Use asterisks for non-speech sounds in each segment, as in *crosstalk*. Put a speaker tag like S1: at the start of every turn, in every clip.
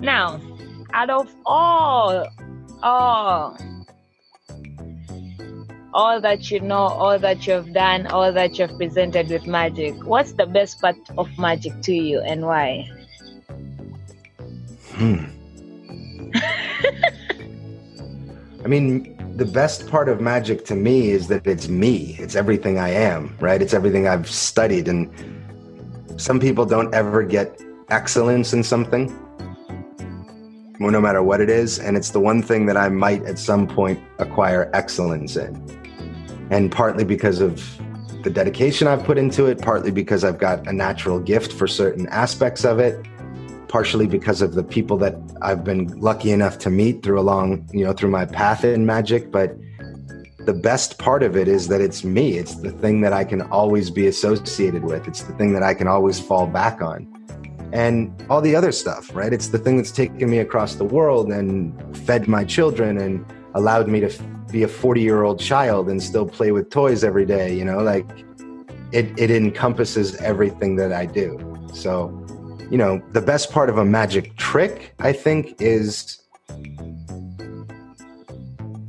S1: Now, out of all, all, all that you know, all that you've done, all that you've presented with magic, what's the best part of magic to you and why?
S2: Hmm. *laughs* I mean, the best part of magic to me is that it's me. It's everything I am, right? It's everything I've studied. And some people don't ever get excellence in something, no matter what it is. And it's the one thing that I might at some point acquire excellence in. And partly because of the dedication I've put into it, partly because I've got a natural gift for certain aspects of it partially because of the people that I've been lucky enough to meet through along, you know, through my path in magic. But the best part of it is that it's me. It's the thing that I can always be associated with. It's the thing that I can always fall back on. And all the other stuff, right? It's the thing that's taken me across the world and fed my children and allowed me to be a 40 year old child and still play with toys every day, you know, like it, it encompasses everything that I do. So you know, the best part of a magic trick, I think, is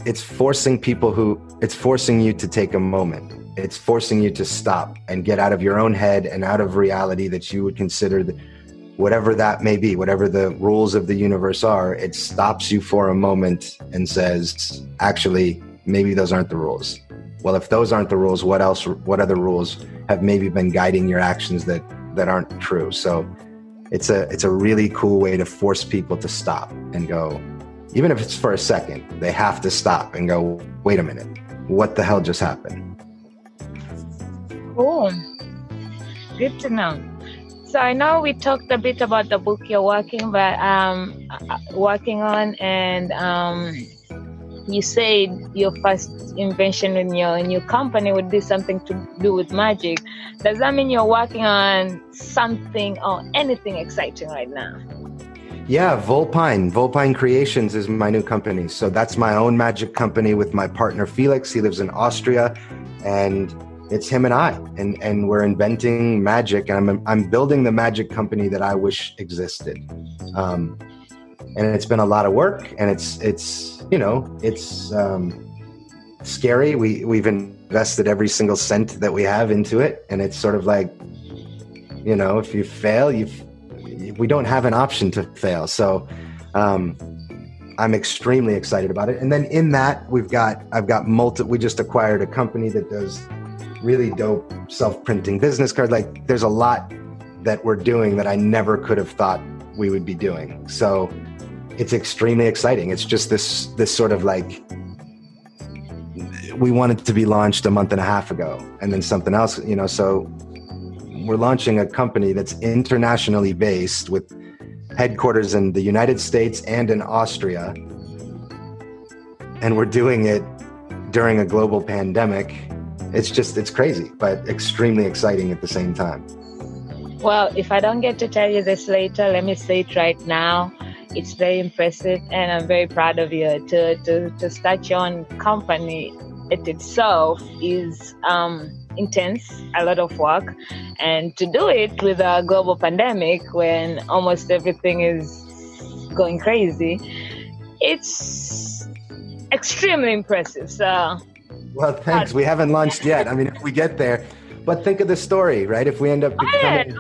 S2: it's forcing people who, it's forcing you to take a moment. It's forcing you to stop and get out of your own head and out of reality that you would consider the, whatever that may be, whatever the rules of the universe are. It stops you for a moment and says, actually, maybe those aren't the rules. Well, if those aren't the rules, what else, what other rules have maybe been guiding your actions that, that aren't true? So it's a it's a really cool way to force people to stop and go even if it's for a second they have to stop and go wait a minute what the hell just happened
S1: cool good to know so i know we talked a bit about the book you're working but um uh, working on and um you said your first invention in your new company would be something to do with magic. Does that mean you're working on something or anything exciting right now?
S2: Yeah, Vulpine. Vulpine Creations is my new company. So that's my own magic company with my partner Felix. He lives in Austria and it's him and I and and we're inventing magic and I'm I'm building the magic company that I wish existed. Um, and it's been a lot of work and it's it's you know it's um, scary. We we've invested every single cent that we have into it and it's sort of like you know if you fail you we don't have an option to fail. So um, i'm extremely excited about it. And then in that we've got i've got multi we just acquired a company that does really dope self-printing business card like there's a lot that we're doing that i never could have thought we would be doing so it's extremely exciting. It's just this this sort of like we wanted to be launched a month and a half ago, and then something else, you know. So we're launching a company that's internationally based with headquarters in the United States and in Austria, and we're doing it during a global pandemic. It's just it's crazy, but extremely exciting at the same time.
S1: Well, if I don't get to tell you this later, let me say it right now it's very impressive and I'm very proud of you to, to, to start your own company it itself is um, intense, a lot of work, and to do it with a global pandemic when almost everything is going crazy, it's extremely impressive. So,
S2: well, thanks. We haven't launched yet. I mean, if we get there, but think of the story, right? If we end up becoming,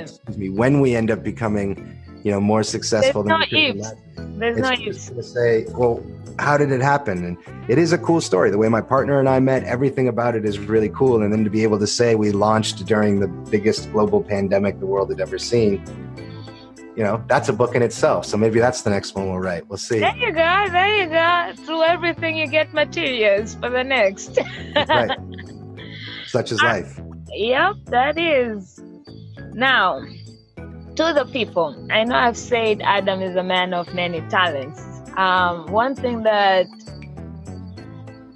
S2: excuse me, when we end up becoming you know more successful
S1: There's than no ifs. There's it's no.
S2: To say, well, how did it happen? And it is a cool story. The way my partner and I met, everything about it is really cool. And then to be able to say we launched during the biggest global pandemic the world had ever seen, you know, that's a book in itself. So maybe that's the next one we'll write. We'll see.
S1: There you go. There you go. Through everything, you get materials for the next. right. *laughs*
S2: Such is uh, life.
S1: Yep, that is. Now, to the people, I know I've said Adam is a man of many talents. Um, one thing that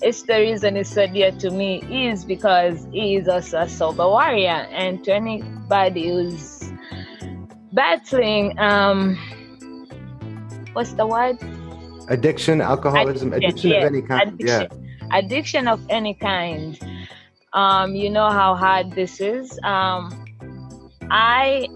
S1: is the reason it's so dear to me is because he is also a sober warrior. And to anybody who's battling, um, what's the word?
S2: Addiction, alcoholism, addiction, addiction yeah. of any kind.
S1: Addiction, yeah. addiction of any kind. Um, you know how hard this is. Um, I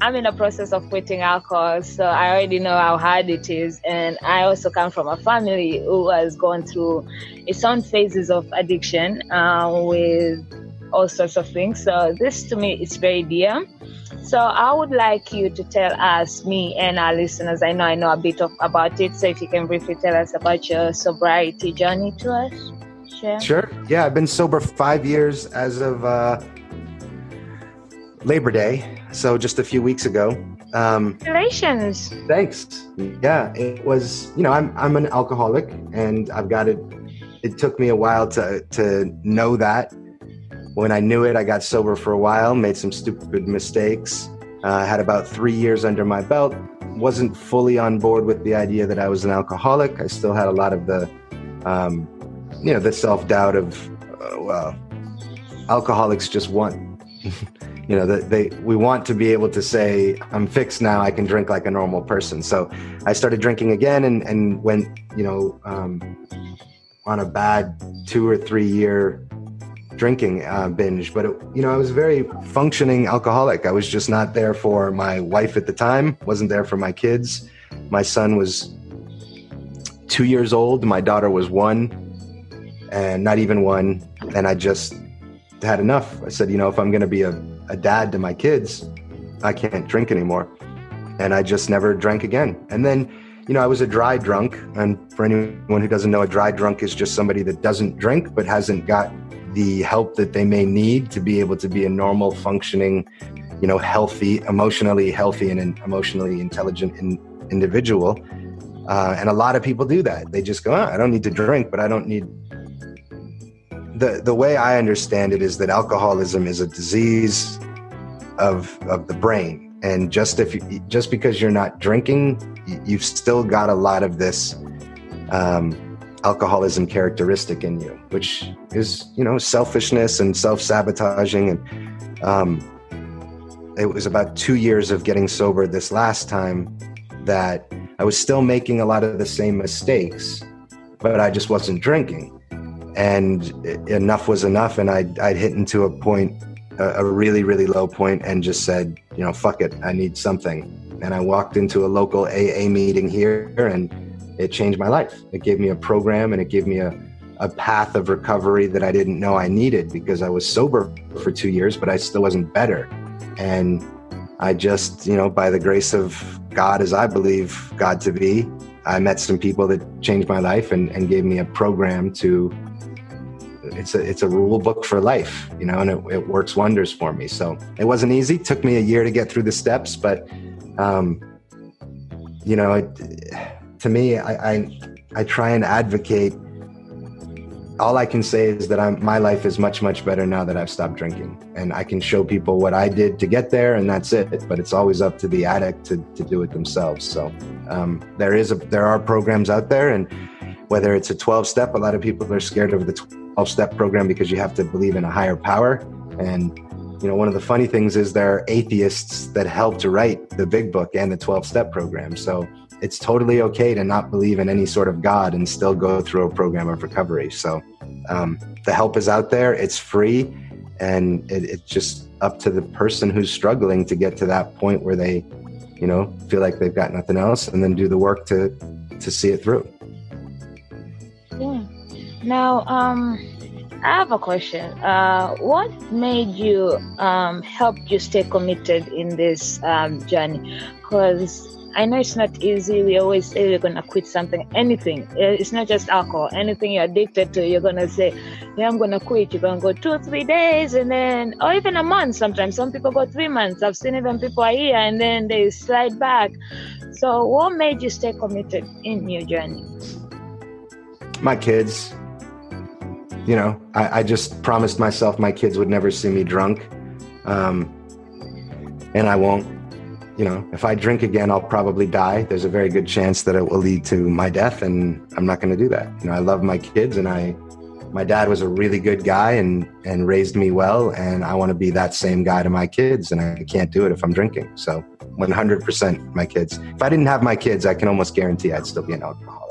S1: I'm in the process of quitting alcohol, so I already know how hard it is. And I also come from a family who has gone through its own phases of addiction uh, with all sorts of things. So this to me is very dear. So I would like you to tell us, me and our listeners, I know I know a bit of about it. So if you can briefly tell us about your sobriety journey to us.
S2: Sure. Sure. Yeah, I've been sober five years as of uh, Labor Day, so just a few weeks ago.
S1: Um, Congratulations.
S2: Thanks. Yeah, it was. You know, I'm I'm an alcoholic, and I've got it. It took me a while to to know that. When I knew it, I got sober for a while, made some stupid mistakes. Uh, had about three years under my belt. wasn't fully on board with the idea that I was an alcoholic. I still had a lot of the um, you know the self doubt of uh, well alcoholics just want *laughs* you know that they we want to be able to say i'm fixed now i can drink like a normal person so i started drinking again and and went you know um, on a bad two or three year drinking uh, binge but it, you know i was a very functioning alcoholic i was just not there for my wife at the time wasn't there for my kids my son was two years old my daughter was one and not even one. And I just had enough. I said, you know, if I'm going to be a, a dad to my kids, I can't drink anymore. And I just never drank again. And then, you know, I was a dry drunk. And for anyone who doesn't know, a dry drunk is just somebody that doesn't drink but hasn't got the help that they may need to be able to be a normal, functioning, you know, healthy, emotionally healthy, and emotionally intelligent in, individual. Uh, and a lot of people do that. They just go, oh, I don't need to drink, but I don't need the the way I understand it is that alcoholism is a disease of of the brain, and just if you, just because you're not drinking, you've still got a lot of this um, alcoholism characteristic in you, which is you know selfishness and self sabotaging, and um, it was about two years of getting sober this last time that I was still making a lot of the same mistakes, but I just wasn't drinking. And enough was enough and I'd, I'd hit into a point a, a, really really low point and just said you know fuck it i need something. And i walked into a local aa meeting here and it changed my life it gave me a program and it gave me a, a path of recovery that i didn't know i needed because i was sober for two years but i still wasn't better and i just you know by the grace of god as i believe god to be i met some people that changed my life and, and gave me a program to it's a it's a rule book for life, you know, and it, it works wonders for me. So it wasn't easy. Took me a year to get through the steps, but um, you know, it, to me, I, I I try and advocate. All I can say is that I'm, my life is much much better now that I've stopped drinking, and I can show people what I did to get there, and that's it. But it's always up to the addict to, to do it themselves. So um, there is a there are programs out there, and whether it's a 12 step, a lot of people are scared of the 12 step program because you have to believe in a higher power. And, you know, one of the funny things is there are atheists that helped write the big book and the 12 step program. So it's totally okay to not believe in any sort of God and still go through a program of recovery. So um, the help is out there, it's free, and it, it's just up to the person who's struggling to get to that point where they, you know, feel like they've got nothing else and then do the work to to see it through.
S1: Yeah. Now, um, I have a question. Uh, what made you um, help you stay committed in this um, journey? Because I know it's not easy. We always say we're gonna quit something, anything. Uh, it's not just alcohol. Anything you're addicted to, you're gonna say, "Yeah, I'm gonna quit." You're gonna go two, three days, and then, or even a month. Sometimes some people go three months. I've seen even people a year, and then they slide back. So, what made you stay committed in your journey?
S2: my kids. You know, I, I, just promised myself my kids would never see me drunk. Um, and I won't. You know, if I drink again, I'll probably die. There's a very good chance that it will lead to my death, and I'm not going to do that. You know, I love my kids, and I, my dad was a really good guy and and raised me well, and I want to be that same guy to my kids, and I can't do it if I'm drinking. So, 100% my kids. If I didn't have my kids, I can almost guarantee I'd still be an alcoholic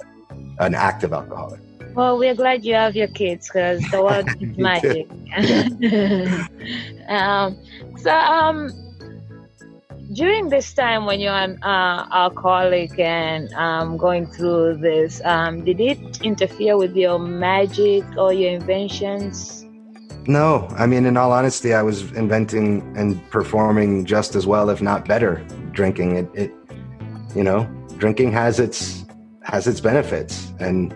S2: an active alcoholic.
S1: Well, we're glad you have your kids because the world *laughs* is magic. *laughs* um, so, um, during this time when you're an uh, alcoholic and um, going through this, um, did it interfere with your magic or your inventions?
S2: No, I mean, in all honesty, I was inventing and performing just as well, if not better, drinking. It, it you know, drinking has its has its benefits, and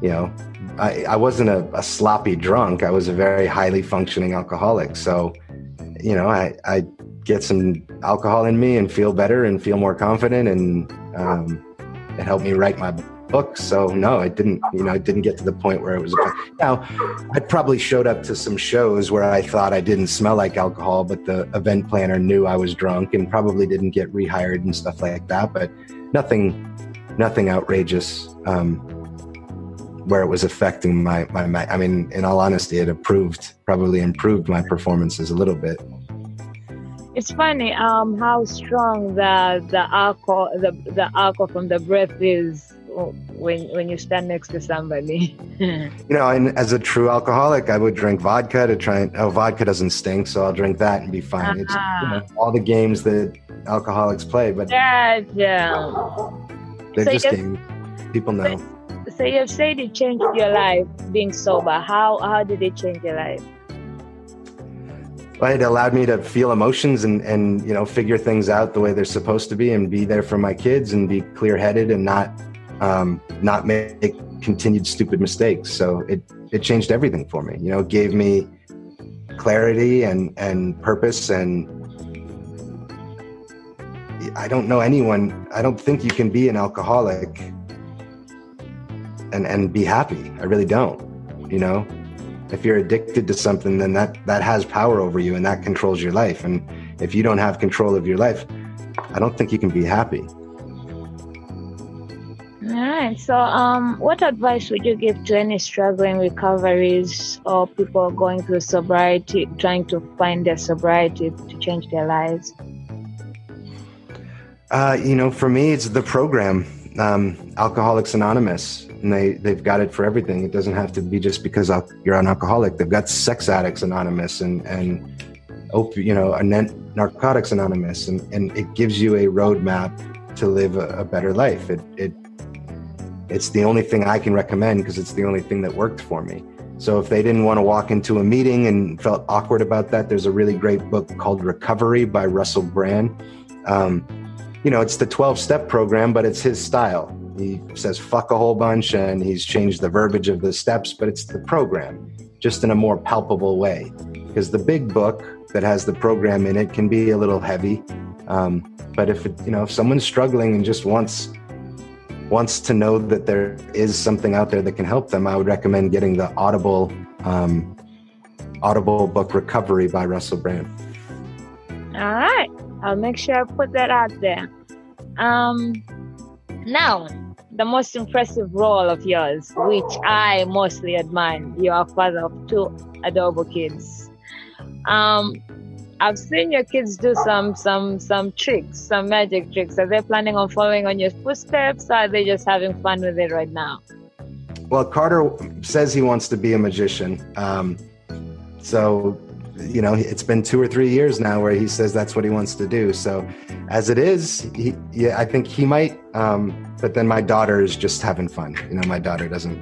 S2: you know, I, I wasn't a, a sloppy drunk. I was a very highly functioning alcoholic. So, you know, I, I get some alcohol in me and feel better and feel more confident and um, it helped me write my book. So no it didn't you know it didn't get to the point where it was now i probably showed up to some shows where i thought i didn't smell like alcohol but the event planner knew i was drunk and probably didn't get rehired and stuff like that but nothing nothing outrageous um, where it was affecting my, my, my i mean in all honesty it improved probably improved my performances a little bit
S1: it's funny um, how strong the the alcohol the, the alcohol from the breath is when when you stand next to somebody. *laughs*
S2: you know, and as a true alcoholic, I would drink vodka to try and oh, vodka doesn't stink, so I'll drink that and be fine. Uh-huh. It's you know, ah. all the games that alcoholics play, but
S1: yeah, yeah,
S2: they're so just games. People know.
S1: So, so you've said it changed your life being sober. How how did it change your life?
S2: It allowed me to feel emotions and and you know figure things out the way they're supposed to be and be there for my kids and be clear headed and not um, not make continued stupid mistakes. So it it changed everything for me. You know, it gave me clarity and and purpose and I don't know anyone. I don't think you can be an alcoholic and and be happy. I really don't. You know, if you're addicted to something then that that has power over you and that controls your life. And if you don't have control of your life i don't think you can be happy.
S1: All right so um what advice would you give to any struggling recoveries or people going through sobriety trying to find their sobriety to change their lives?
S2: Uh, you know for me it's the program um, alcoholics anonymous and they they've got it for everything. It doesn't have to be just because you're an alcoholic. They've got Sex Addicts Anonymous and and op- you know Narcotics Anonymous, and and it gives you a roadmap to live a, a better life. It it it's the only thing I can recommend because it's the only thing that worked for me. So if they didn't want to walk into a meeting and felt awkward about that, there's a really great book called Recovery by Russell Brand. Um, you know, it's the 12 step program, but it's his style. He says fuck a whole bunch and he's changed the verbiage of the steps, but it's the program just in a more palpable way. Because the big book that has the program in it can be a little heavy. Um, but if it, you know if someone's struggling and just wants wants to know that there is something out there that can help them, I would recommend getting the Audible um, Audible book Recovery by Russell Brand.
S1: All right, I'll make sure I put that out there. Um, now, the most impressive role of yours, which I mostly admire. You are father of two adorable kids. Um, I've seen your kids do some some some tricks, some magic tricks. Are they planning on following on your footsteps, or are they just having fun with it right now?
S2: Well, Carter says he wants to be a magician. Um, so you know, it's been two or three years now where he says that's what he wants to do. So, as it is, he, yeah, I think he might. Um, but then my daughter is just having fun. You know, my daughter doesn't.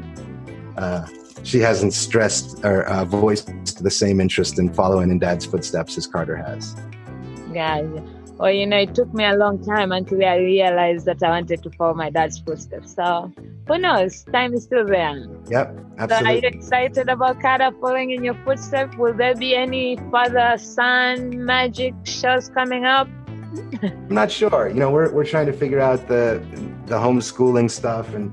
S2: Uh, she hasn't stressed or uh, voiced the same interest in following in dad's footsteps as Carter has.
S1: Yeah. Well, you know, it took me a long time until I realized that I wanted to follow my dad's footsteps. So who knows? Time is still there.
S2: Yep, absolutely.
S1: So are you excited about Carter following in your footsteps? Will there be any father son magic shows coming up?
S2: I'm not sure. You know, we're we're trying to figure out the the homeschooling stuff and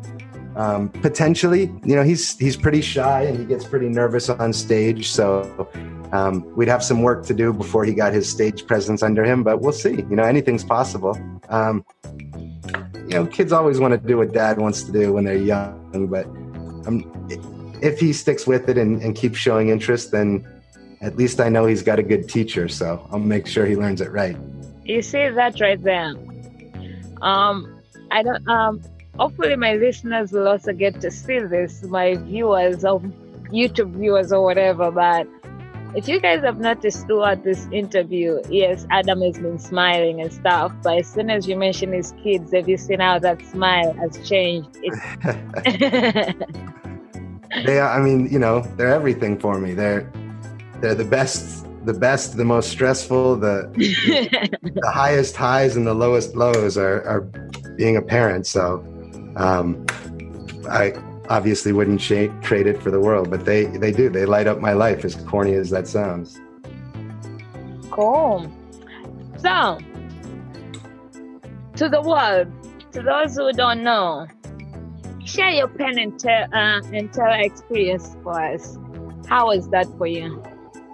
S2: um, potentially, you know, he's he's pretty shy and he gets pretty nervous on stage. So um, we'd have some work to do before he got his stage presence under him, but we'll see. You know, anything's possible. Um, you know, kids always want to do what dad wants to do when they're young, but um, if he sticks with it and, and keeps showing interest, then at least I know he's got a good teacher. So I'll make sure he learns it right.
S1: You see that right there. Um, I don't. Um, hopefully, my listeners will also get to see this. My viewers, of YouTube viewers, or whatever. But if you guys have noticed throughout this interview, yes, Adam has been smiling and stuff, but as soon as you mention his kids, have you seen how that smile has changed? *laughs*
S2: they are, I mean, you know, they're everything for me. They're they're the best, the best, the most stressful, the *laughs* the highest highs and the lowest lows are, are being a parent. So um, I obviously wouldn't sh- trade it for the world, but they they do. They light up my life, as corny as that sounds.
S1: Cool. So, to the world, to those who don't know, share your Penn and, te- uh, and Teller experience for us. How was that for you?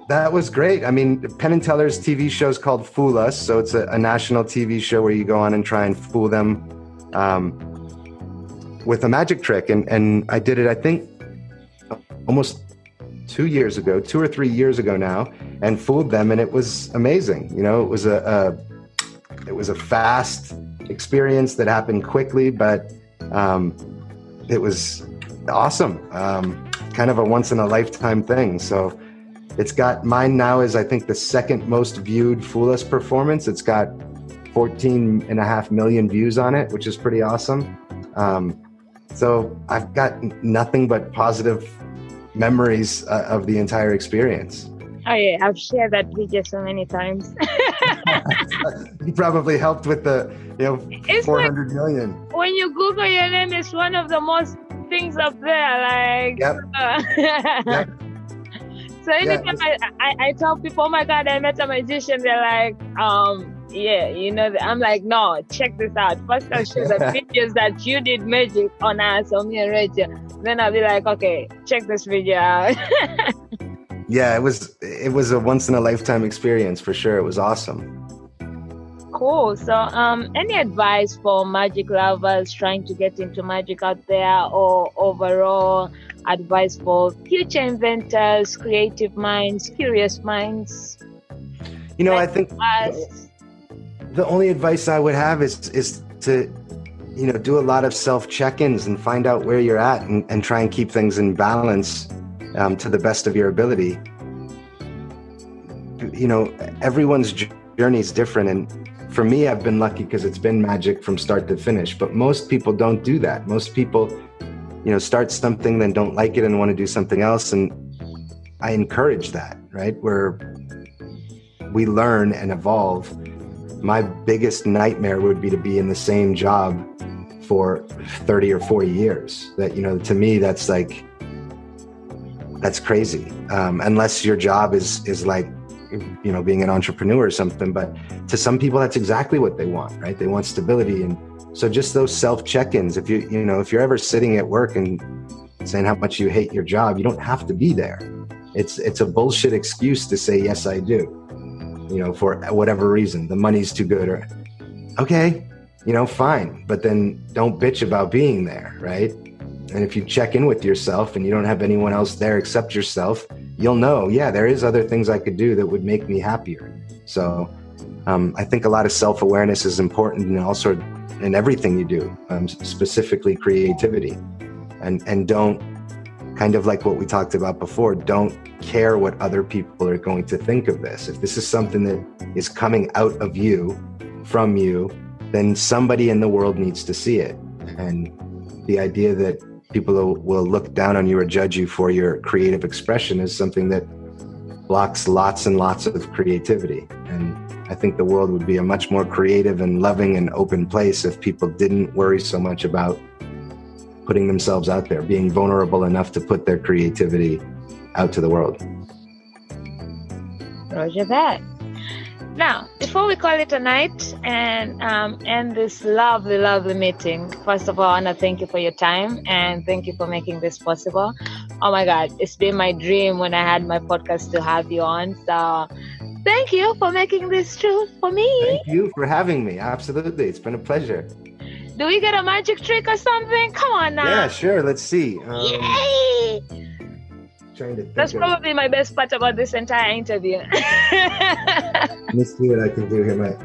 S2: That was great. I mean, Penn and Teller's TV show is called Fool Us, so it's a, a, national TV show where you go on and try and fool them. Um, with a magic trick. And, and I did it, I think, almost two years ago, two or three years ago now, and fooled them. And it was amazing. You know, it was a, a it was a fast experience that happened quickly, but um, it was awesome. Um, kind of a once in a lifetime thing. So it's got mine now is I think the second most viewed Fool Us performance. It's got 14 and a half million views on it, which is pretty awesome. Um, so I've got nothing but positive memories uh, of the entire experience.
S1: Oh yeah, I've shared that video so many times. *laughs*
S2: you probably helped with the, you know,
S1: it's
S2: four hundred like, million.
S1: When you Google your name, it's one of the most things up there. Like,
S2: yep. Uh, *laughs*
S1: yep. So anytime yeah, I, I, I tell people, oh my god, I met a magician, they're like, um, yeah, you know, I'm like, no, check this out. First, I'll show the *laughs* videos that you did magic on us, on me and Rachel. Then I'll be like, okay, check this video out. *laughs*
S2: yeah, it was it was a once in a lifetime experience for sure. It was awesome.
S1: Cool. So, um, any advice for magic lovers trying to get into magic out there, or overall advice for future inventors, creative minds, curious minds?
S2: You know, like I think us? The only advice I would have is is to you know do a lot of self check-ins and find out where you're at and, and try and keep things in balance um, to the best of your ability. You know everyone's journey is different and for me i've been lucky because it's been magic from start to finish but most people don't do that. Most people you know start something then don't like it and want to do something else and i encourage that right? Where we learn and evolve my biggest nightmare would be to be in the same job for 30 or 40 years. That you know to me that's like that's crazy. Um, unless your job is is like you know being an entrepreneur or something but to some people that's exactly what they want right? They want stability. And so just those self check-ins if you you know if you're ever sitting at work and saying how much you hate your job you don't have to be there. It's it's a bullshit excuse to say yes i do you know, for whatever reason, the money's too good or okay, you know, fine. But then don't bitch about being there, right? And if you check in with yourself and you don't have anyone else there except yourself, you'll know, yeah, there is other things I could do that would make me happier. So um, I think a lot of self awareness is important and also in everything you do, um, specifically creativity. And, and don't kind of like what we talked about before, don't care what other people are going to think of this. If this is something that is coming out of you, from you, then somebody in the world needs to see it. And the idea that people will look down on you or judge you for your creative expression is something that blocks lots and lots of creativity. And I think the world would be a much more creative and loving and open place if people didn't worry so much about putting themselves out there, being vulnerable enough to put their creativity out to the world.
S1: Roger that. Now, before we call it a night and um, end this lovely, lovely meeting, first of all, I want to thank you for your time and thank you for making this possible. Oh my God, it's been my dream when I had my podcast to have you on. So, thank you for making this true for me.
S2: Thank you for having me. Absolutely. It's been a pleasure.
S1: Do we get a magic trick or something? Come on now.
S2: Yeah, sure. Let's see. Um,
S1: Yay! Trying to That's of... probably my best part about this entire interview. *laughs*
S2: Let's see what I can do here, mate.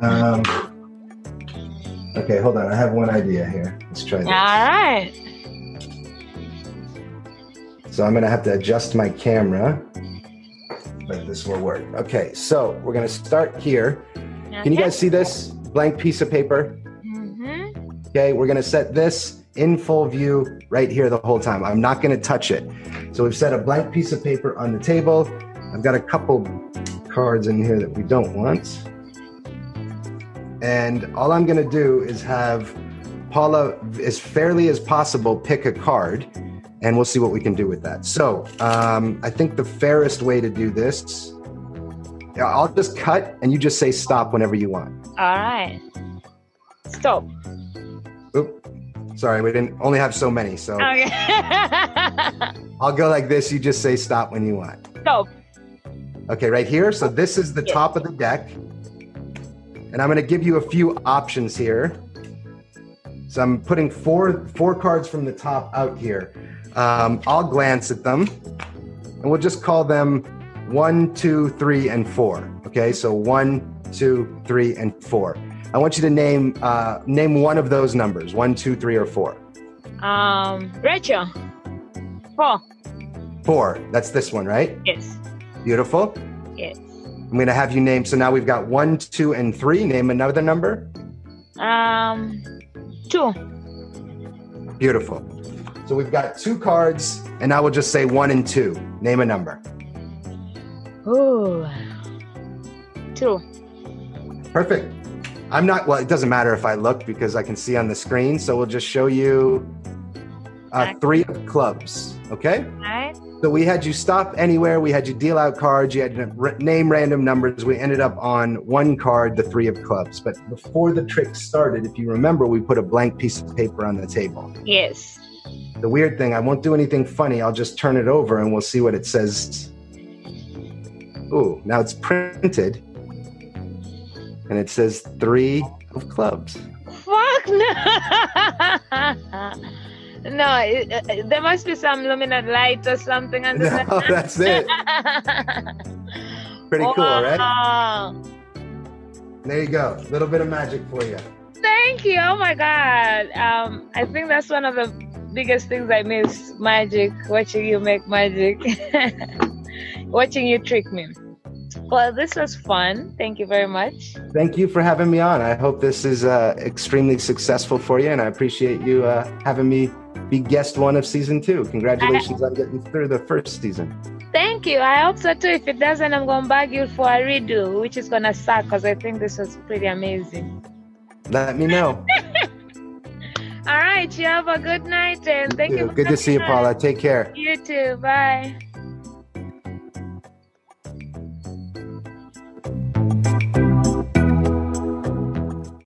S2: Um, okay, hold on. I have one idea here. Let's try this. All
S1: right.
S2: So I'm going to have to adjust my camera. but this will work. Okay, so we're gonna start here. Can you guys see this blank piece of paper? Okay, we're gonna set this in full view right here the whole time. I'm not gonna touch it. So we've set a blank piece of paper on the table. I've got a couple cards in here that we don't want. And all I'm gonna do is have Paula, as fairly as possible, pick a card and we'll see what we can do with that. So um, I think the fairest way to do this, I'll just cut and you just say stop whenever you want.
S1: All right. Stop.
S2: Oop. Sorry, we didn't only have so many. So
S1: Okay. *laughs*
S2: I'll go like this. You just say stop when you want.
S1: Stop.
S2: Okay, right here. So this is the top of the deck. And I'm going to give you a few options here. So I'm putting four four cards from the top out here. Um, I'll glance at them, and we'll just call them one, two, three, and four. Okay, so one, two, three, and four. I want you to name uh, name one of those numbers: one, two, three, or four.
S1: Um, Rachel. Four.
S2: Four. That's this one, right?
S1: Yes.
S2: Beautiful.
S1: Yes.
S2: I'm going to have you name. So now we've got one, two, and three. Name another number.
S1: Um, two.
S2: Beautiful. So we've got two cards, and I will just say one and two. Name a number.
S1: Ooh. Two.
S2: Perfect. I'm not, well, it doesn't matter if I look because I can see on the screen. So we'll just show you uh, three of clubs. Okay.
S1: All right.
S2: So we had you stop anywhere. We had you deal out cards. You had to name random numbers. We ended up on one card, the three of clubs. But before the trick started, if you remember, we put a blank piece of paper on the table.
S1: Yes.
S2: The weird thing, I won't do anything funny. I'll just turn it over and we'll see what it says. Ooh, now it's printed. And it says three of clubs.
S1: Fuck no. *laughs* no, it, uh, there must be some luminous light or something under
S2: No, *laughs* that's it. Pretty cool, right? There you go. A little bit of magic for you.
S1: Thank you. Oh my God. Um, I think that's one of the biggest things I miss magic, watching you make magic, *laughs* watching you trick me. Well, this was fun. Thank you very much.
S2: Thank you for having me on. I hope this is uh, extremely successful for you, and I appreciate you uh, having me be guest one of season two. Congratulations on getting through the first season.
S1: Thank you. I hope so too. If it doesn't, I'm going to bug you for a redo, which is going to suck because I think this was pretty amazing.
S2: Let me know. *laughs*
S1: All right. You have a good night and thank you. for
S2: Good to see you,
S1: on.
S2: Paula. Take care.
S1: You too. Bye.